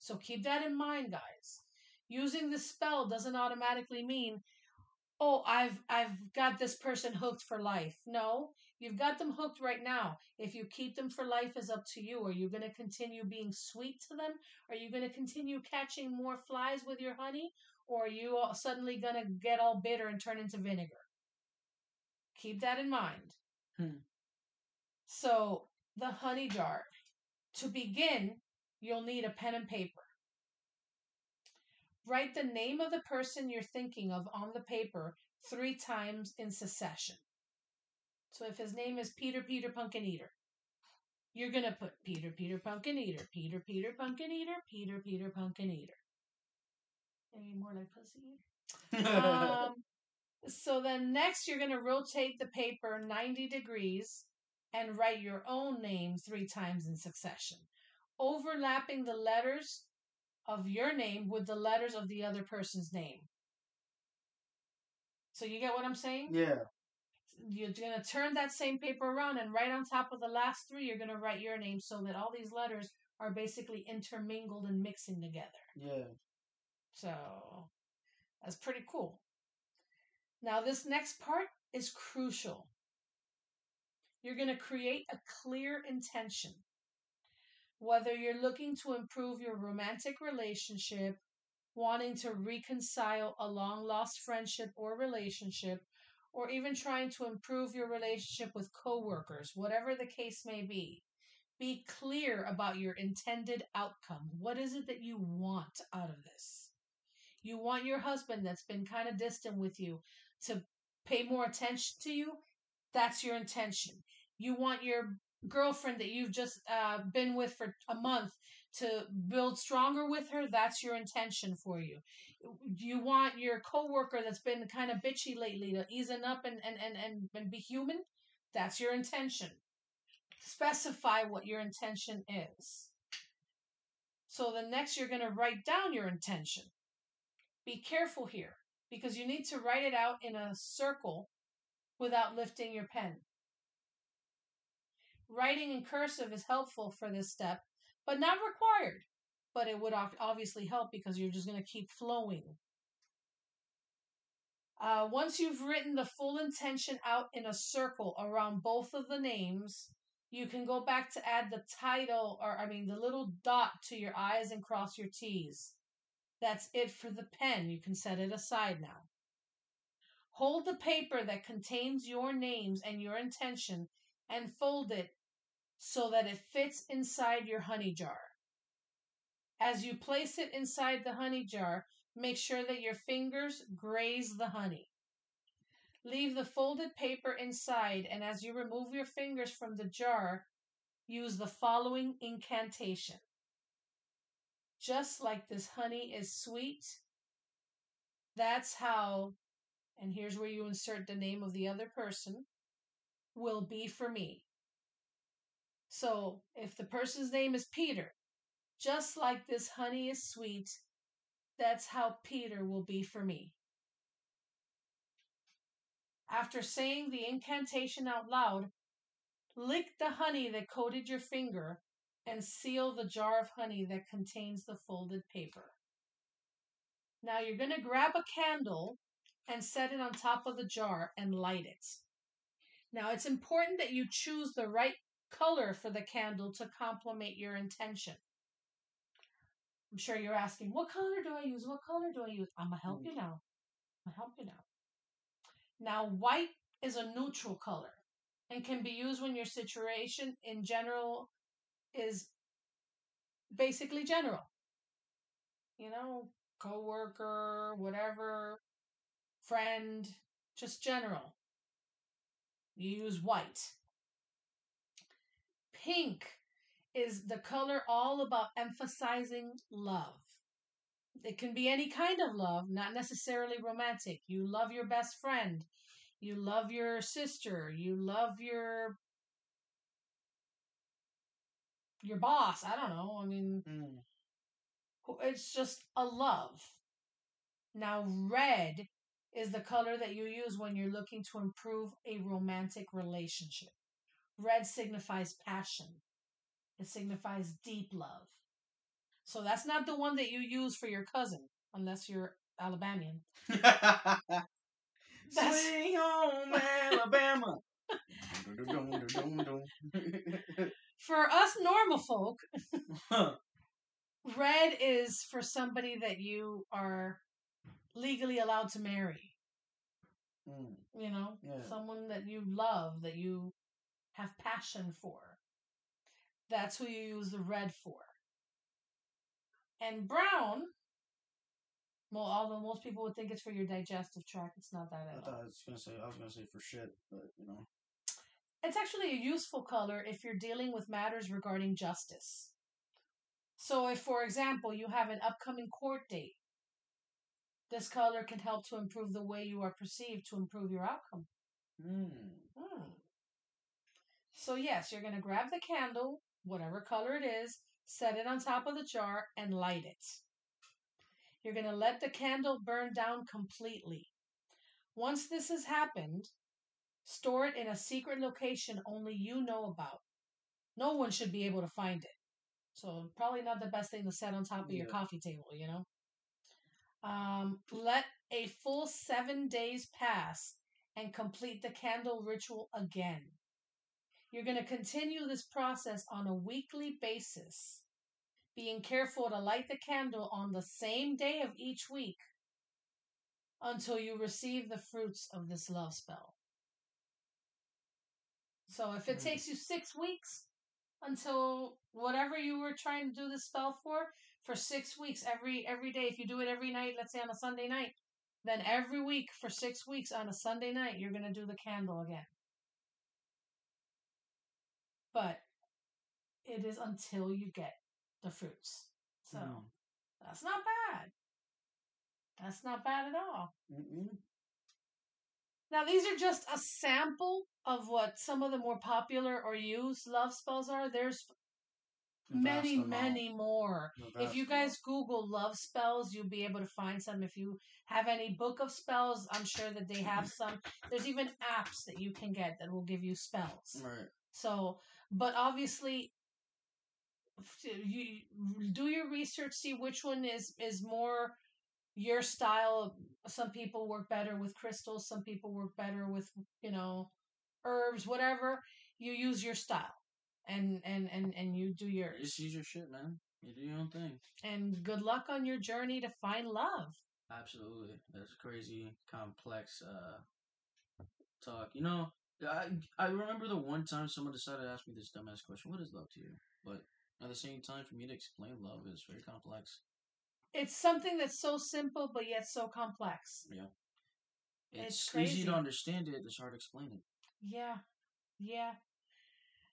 So keep that in mind, guys. Using the spell doesn't automatically mean, oh, I've I've got this person hooked for life. No, you've got them hooked right now. If you keep them for life is up to you. Are you going to continue being sweet to them? Are you going to continue catching more flies with your honey? Or are you all suddenly going to get all bitter and turn into vinegar? Keep that in mind. Hmm. So, the honey jar. To begin, you'll need a pen and paper. Write the name of the person you're thinking of on the paper three times in succession. So if his name is Peter Peter Pumpkin Eater, you're going to put Peter Peter Pumpkin Eater, Peter Peter Pumpkin Eater, Peter Peter Pumpkin Eater. Maybe more like Pussy Eater. Um, so then next you're going to rotate the paper 90 degrees and write your own name three times in succession, overlapping the letters of your name with the letters of the other person's name. So you get what I'm saying? Yeah. You're going to turn that same paper around and right on top of the last three, you're going to write your name so that all these letters are basically intermingled and mixing together. Yeah. So that's pretty cool. Now, this next part is crucial. You're going to create a clear intention. Whether you're looking to improve your romantic relationship, wanting to reconcile a long lost friendship or relationship, or even trying to improve your relationship with coworkers, whatever the case may be, be clear about your intended outcome. What is it that you want out of this? You want your husband that's been kind of distant with you to pay more attention to you. That's your intention. You want your girlfriend that you've just uh, been with for a month to build stronger with her. That's your intention for you. You want your coworker that's been kind of bitchy lately to easen up and, and, and, and, and be human. That's your intention. Specify what your intention is. So the next you're going to write down your intention. Be careful here because you need to write it out in a circle without lifting your pen. Writing in cursive is helpful for this step, but not required. But it would obviously help because you're just going to keep flowing. Uh, once you've written the full intention out in a circle around both of the names, you can go back to add the title, or I mean, the little dot to your I's and cross your T's. That's it for the pen. You can set it aside now. Hold the paper that contains your names and your intention and fold it so that it fits inside your honey jar. As you place it inside the honey jar, make sure that your fingers graze the honey. Leave the folded paper inside, and as you remove your fingers from the jar, use the following incantation. Just like this honey is sweet, that's how, and here's where you insert the name of the other person, will be for me. So if the person's name is Peter, just like this honey is sweet, that's how Peter will be for me. After saying the incantation out loud, lick the honey that coated your finger and seal the jar of honey that contains the folded paper. Now you're going to grab a candle and set it on top of the jar and light it. Now it's important that you choose the right color for the candle to complement your intention. I'm sure you're asking, what color do I use? What color do I use? I'm going to help you mm. now. I'm going to help you now. Now, white is a neutral color and can be used when your situation in general is basically general. You know, coworker, whatever, friend, just general. You use white. Pink is the color all about emphasizing love. It can be any kind of love, not necessarily romantic. You love your best friend. You love your sister. You love your your boss. I don't know. I mean, Mm. it's just a love. Now, red is the color that you use when you're looking to improve a romantic relationship. Red signifies passion. It signifies deep love. So that's not the one that you use for your cousin, unless you're Alabamian. Swing home, Alabama. For us normal folk, red is for somebody that you are legally allowed to marry. Mm. You know, Yeah. someone that you love, that you have passion for. That's who you use the red for. And brown, well, although most people would think it's for your digestive tract, it's not that I at all. thought I was gonna say I was gonna say for shit, but you know. It's actually a useful color if you're dealing with matters regarding justice. So, if, for example, you have an upcoming court date, this color can help to improve the way you are perceived to improve your outcome. Mm. Hmm. So, yes, you're going to grab the candle, whatever color it is, set it on top of the jar, and light it. You're going to let the candle burn down completely. Once this has happened, store it in a secret location only you know about. No one should be able to find it. So, probably not the best thing to set on top of your coffee table, you know? Um, let a full seven days pass and complete the candle ritual again. You're going to continue this process on a weekly basis, being careful to light the candle on the same day of each week until you receive the fruits of this love spell. So if it Mm. takes you six weeks until whatever you were trying to do the spell for, for six weeks every every day, if you do it every night, let's say on a Sunday night, then every week for six weeks on a Sunday night, you're gonna do the candle again. But it is until you get the fruits. So Mm. that's not bad. That's not bad at all. Mm-mm. Now, these are just a sample of what some of the more popular or used love spells are. There's many, many more. If you guys Google love spells, you'll be able to find some. If you have any book of spells, I'm sure that they have some. There's even apps that you can get that will give you spells. Right. So, but obviously, you do your research, see which one is is more your style. Some people work better with crystals. Some people work better with you know herbs, whatever. You use your style, and and and and you do yours. Just use your shit, man. You do your own thing. And good luck on your journey to find love. Absolutely. That's crazy, complex uh talk. You know, I I remember the one time someone decided to ask me this dumbass question, what is love to you? But At the same time, for me to explain love is very complex. It's something that's so simple but yet so complex. It's, It's easy to understand it. It's hard to explain it. Yeah, yeah.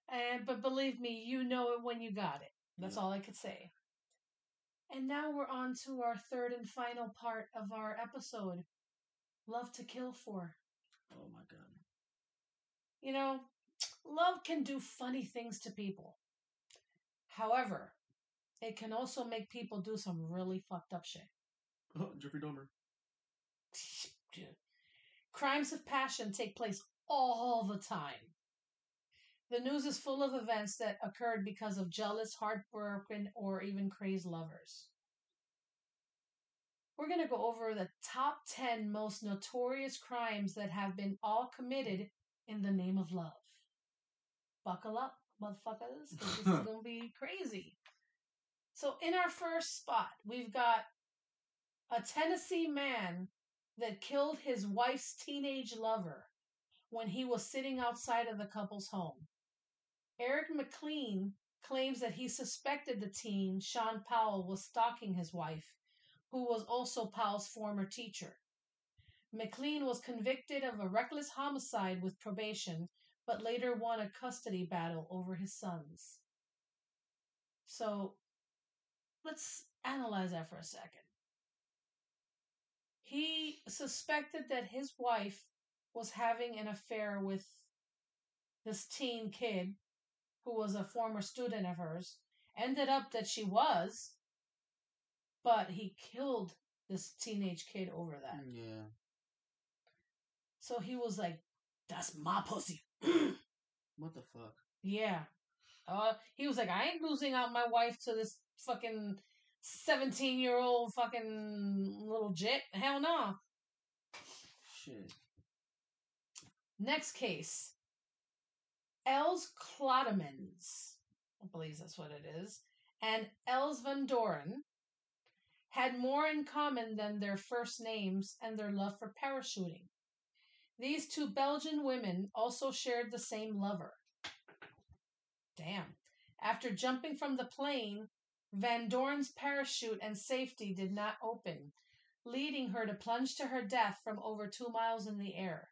And but believe me, you know it when you got it. That's Yeah. all I could say. And now we're on to our third and final part of our episode. Love to kill for. Oh my god. You know, love can do funny things to people. However, it can also make people do some really fucked up shit. Jeffrey Dahmer. Crimes of passion take place all the time. The news is full of events that occurred because of jealous, heartbroken, or even crazed lovers. We're going to go over the top 10 most notorious crimes that have been all committed in the name of love. Buckle up, motherfuckers, this is going to be crazy. So, in our first spot, we've got a Tennessee man that killed his wife's teenage lover when he was sitting outside of the couple's home. Eric McLean claims that he suspected the teen, Sean Powell, was stalking his wife, who was also Powell's former teacher. McLean was convicted of a reckless homicide with probation, but later won a custody battle over his sons. So, let's analyze that for a second. He suspected that his wife was having an affair with this teen kid who was a former student of hers. Ended up that she was, but he killed this teenage kid over that. Mm, yeah. So he was like, "That's my pussy." What the fuck? yeah. Uh, he was like, "I ain't losing out my wife to this fucking seventeen-year-old fucking little jit. Hell no." Shit. Next case. Els Clottemans, I believe that's what it is, and Els Van Doren had more in common than their first names and their love for parachuting. These two Belgian women also shared the same lover. Damn. After jumping from the plane, Van Dorn's parachute and safety did not open, leading her to plunge to her death from over two miles in the air.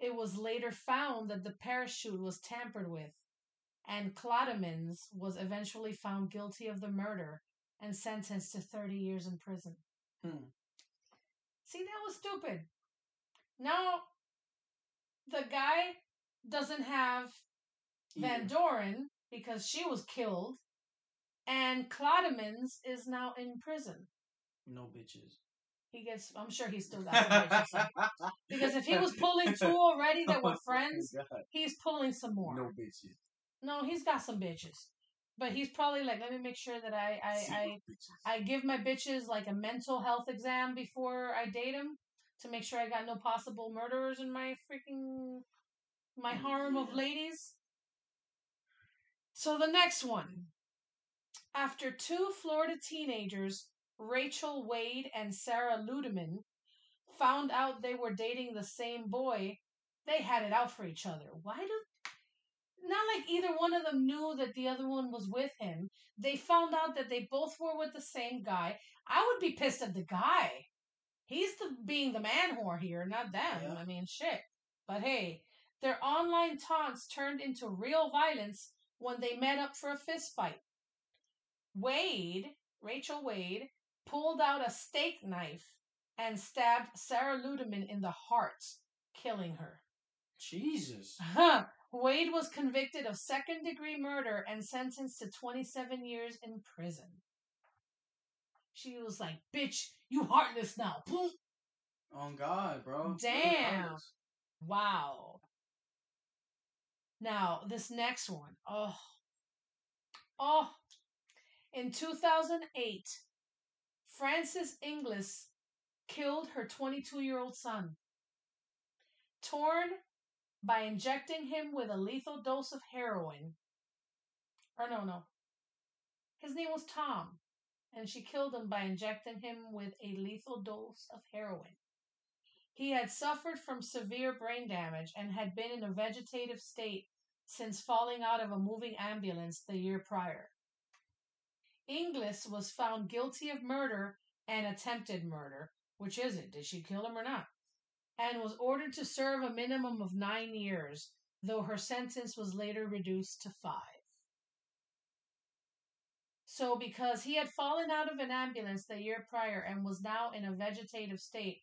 It was later found that the parachute was tampered with, and Clottemans was eventually found guilty of the murder and sentenced to 30 years in prison. Hmm. See, that was stupid. Now, the guy doesn't have Van. Doren because she was killed, and Clottemans is now in prison. No bitches. He gets, I'm sure he's still got bitches. Because if he was pulling two already that were oh friends, God. he's pulling some more. No bitches. No, he's got some bitches. But he's probably like, let me make sure that I I, I. I give my bitches like a mental health exam before I date them to make sure I got no possible murderers in my freaking my oh, harem of ladies. So the next one. After two Florida teenagers, Rachel Wade and Sarah Ludemann, found out they were dating the same boy, they had it out for each other. Why do not like either one of them knew that the other one was with him. They found out that they both were with the same guy. I would be pissed at the guy. He's the being the man whore here, not them. Yeah. I mean, shit. But hey, their online taunts turned into real violence when they met up for a fist fight. Wade, Rachel Wade, pulled out a steak knife and stabbed Sarah Ludemann in the heart, killing her. Jesus. Huh. Wade was convicted of second degree murder and sentenced to 27 years in prison. She was like, bitch, you heartless now. Boom. On God, bro. Damn. Wow. Now, this next one. Oh. Oh. In 2008, Frances Inglis killed her 22 year old son. Torn by injecting him with a lethal dose of heroin. Or no, no. His name was Tom, and she killed him by injecting him with a lethal dose of heroin. He had suffered from severe brain damage and had been in a vegetative state since falling out of a moving ambulance the year prior. Inglis was found guilty of murder and attempted murder. Which is it? Did she kill him or not? And was ordered to serve a minimum of nine years, though her sentence was later reduced to five. So, because he had fallen out of an ambulance the year prior and was now in a vegetative state,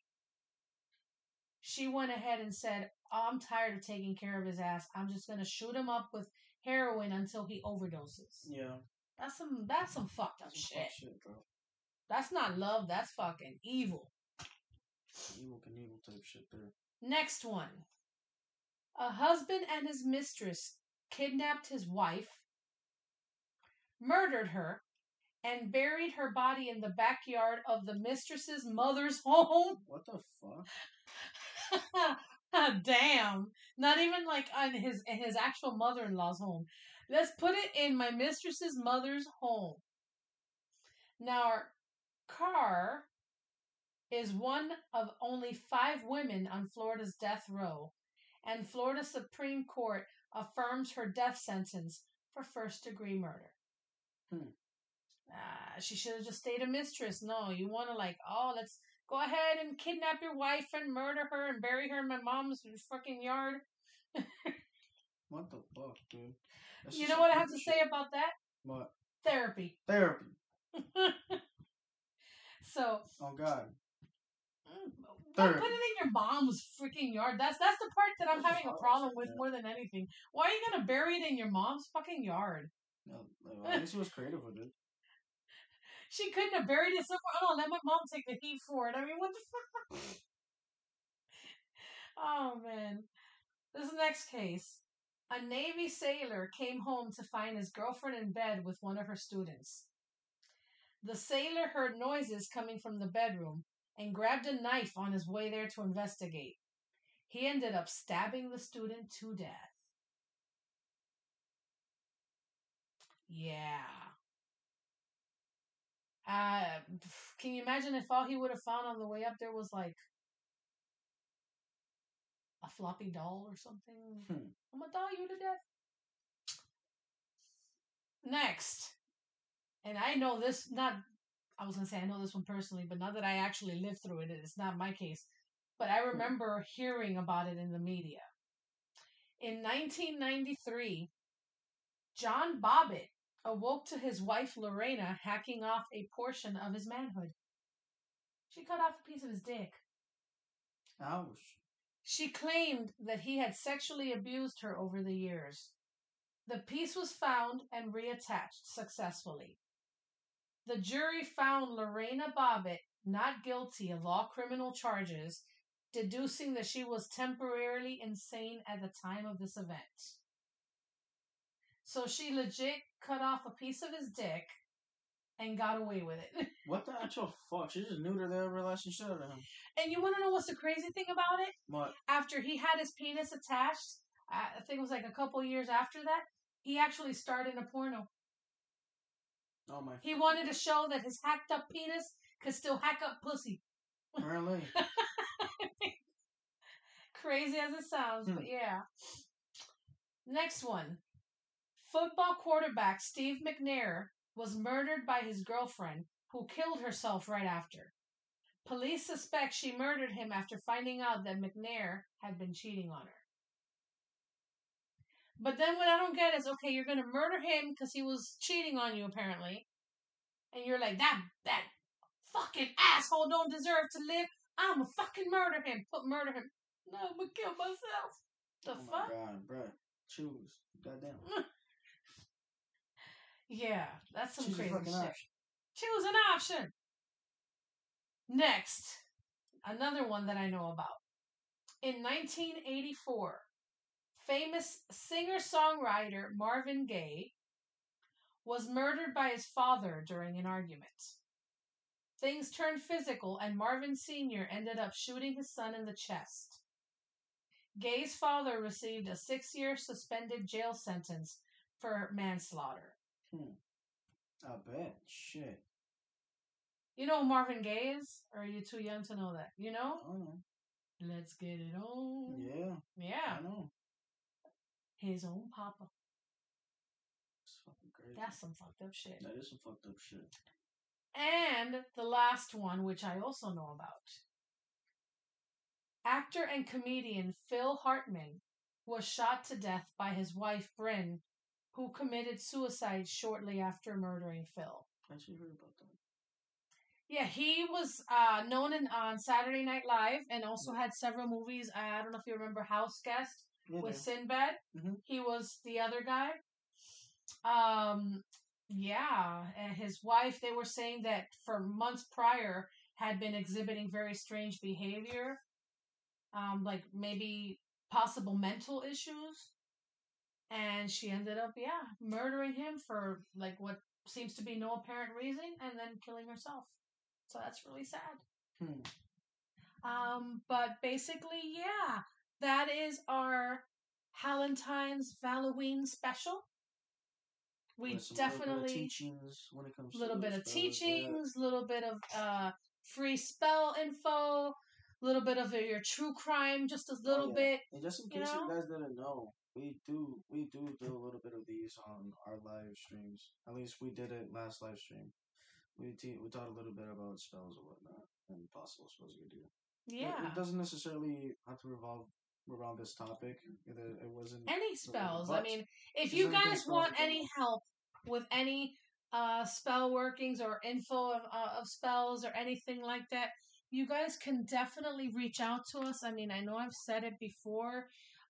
she went ahead and said, oh, I'm tired of taking care of his ass. I'm just going to shoot him up with heroin until he overdoses. Yeah. That's some that's some fucked up Some shit. shit, bro. That's not love, that's fucking evil. Evil Knievel type shit there. Next one. A husband and his mistress kidnapped his wife, murdered her, and buried her body in the backyard of the mistress's mother's home. What the fuck? Damn. Not even like on his in his actual mother-in-law's home. Let's put it in my mistress's mother's home. Now, Carr is one of only five women on Florida's death row, and Florida Supreme Court affirms her death sentence for first degree murder. Hmm. Ah, she should have just stayed a mistress. No, you want to like, oh, let's go ahead and kidnap your wife and murder her and bury her in my mom's fucking yard. What the fuck, dude? That's you know what I have to evil say about that? What? Therapy. Therapy. so Oh God. mm, don't put it in your mom's freaking yard. That's that's the part that I'm That's having a problem with yeah. more than anything. Why are you gonna bury it in your mom's fucking yard? No, like, at least he was creative with it. She couldn't have buried it somewhere. Oh, let my mom take the heat for it. I mean, what the fuck? oh man, this next case. A Navy sailor came home to find his girlfriend in bed with one of her students. The sailor heard noises coming from the bedroom and grabbed a knife on his way there to investigate. He ended up stabbing the student to death. Yeah. Uh, can you imagine if all he would have found on the way up there was like a floppy doll or something? Hmm. I'm gonna doll you to death. Next, and I know this not. I was gonna say I know this one personally, but not that I actually lived through it. It's not my case, but I remember hearing about it in the media. In 1993, John Bobbitt awoke to his wife Lorena hacking off a portion of his manhood. She cut off a piece of his dick. Ouch. She claimed that he had sexually abused her over the years. The piece was found and reattached successfully. The jury found Lorena Bobbitt not guilty of all criminal charges, deducing that she was temporarily insane at the time of this event. So she legit cut off a piece of his dick and got away with it. What the actual fuck? She just neutered the everlasting shit out of him. and you want to know what's the crazy thing about it? What? after he had his penis attached, I think it was like a couple years after that, he actually starred in a porno. Oh my. He wanted to show that his hacked up penis could still hack up pussy. Really? Crazy as it sounds, Hmm. but yeah. Next one. Football quarterback Steve McNair was murdered by his girlfriend, who killed herself right after. Police suspect she murdered him after finding out that McNair had been cheating on her. But then what I don't get is okay, you're gonna murder him because he was cheating on you apparently, and you're like that that fucking asshole don't deserve to live. I'm gonna fucking murder him. Put murder him. No, I'm gonna kill myself. The oh fuck? my god, bruh. Choose. Goddamn. Yeah, that's some Choose crazy shit. option. Choose an option. Next, another one that I know about. In 1984, famous singer songwriter Marvin Gaye was murdered by his father during an argument. Things turned physical, and Marvin Sr. ended up shooting his son in the chest. Gaye's father received a six year suspended jail sentence for manslaughter. Hmm. I bet. Shit. You know who Marvin Gaye is? Or are you too young to know that? You know? Know. Let's get it on. Yeah. Yeah. I know. His own papa. It's fucking crazy. That's some fucked up shit. that is some fucked up shit. And the last one, which I also know about. Actor and comedian Phil Hartman was shot to death by his wife Brynn, who committed suicide shortly after murdering Phil. I heard about that. Yeah, he was uh, known in, on Saturday Night Live and also had several movies. I don't know if you remember House Guest Yeah, with. Sinbad. Mhm. He was the other guy. Um, yeah, and his wife. They were saying that for months prior had been exhibiting very strange behavior, um, like maybe possible mental issues, and she ended up, yeah, murdering him for like what seems to be no apparent reason, and then killing herself. So that's really sad. Hmm. Um, but basically, yeah, that is our Hallentine's Halloween special. We With some little bit of definitely teachings when it comes to little bit of spells, yeah. little bit of uh free spell info, little bit of your true crime, just a little Oh, yeah. bit. And just in case you, know? guys didn't know, we do we do do a little bit of these on our live streams. At least we did it last live stream. We te- we taught a little bit about spells and whatnot and possible spells you could do. Yeah, It, doesn't necessarily have to revolve around this topic. It, it wasn't. any spells. I mean, if if you guys want any help with any uh spell workings or info of, uh, of spells or anything like that, you guys can definitely reach out to us. I mean, I know I've said it before.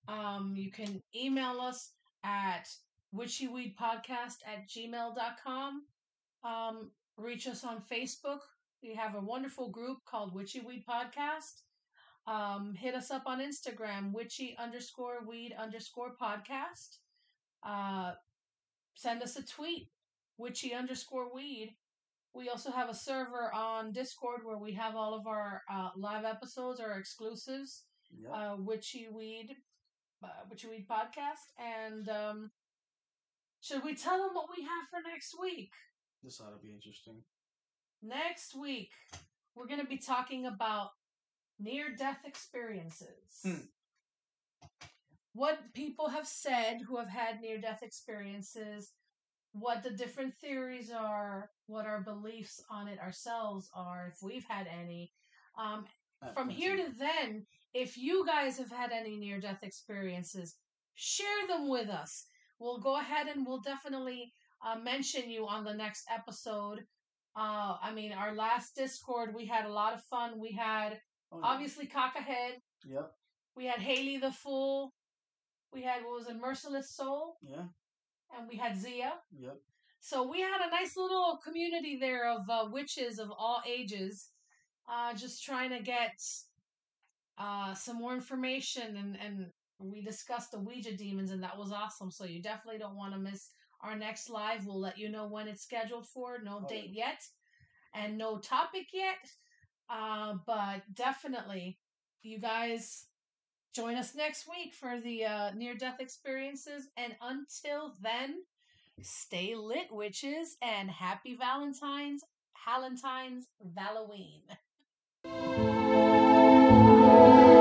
Um, you can email us at witchyweedpodcast at gmail.com. Um, reach us on Facebook. We have a wonderful group called Witchy Weed Podcast. Um, hit us up on Instagram, witchy underscore weed underscore podcast. Uh, send us a tweet, witchy underscore weed. We also have a server on Discord where we have all of our uh, live episodes, our exclusives, Yep. uh, witchy weed, uh, witchy weed podcast. And um, should we tell them what we have for next week? this ought to be interesting. Next week, we're going to be talking about near death experiences. Hmm. What people have said who have had near death experiences, what the different theories are, what our beliefs on it ourselves are, if we've had any. Um, from here to then, if you guys have had any near death experiences, share them with us. We'll go ahead and we'll definitely uh, mention you on the next episode. Uh, I mean, our last Discord, we had a lot of fun. We had Oh, yeah. obviously Cockahead. Yep. We had Haley the Fool. We had what was a Merciless Soul, Yeah. and we had Zia. Yep. So we had a nice little community there of uh, witches of all ages, uh, just trying to get uh, some more information, and and we discussed the Ouija demons, and that was awesome. So you definitely don't want to miss our next live. We'll let you know when it's scheduled for. No Oh, date yet, and no topic yet. Uh, but definitely, you guys join us next week for the uh, near death experiences. And until then, stay lit, witches, and happy Valentine's, Hallentine's, Halloween. Thank you.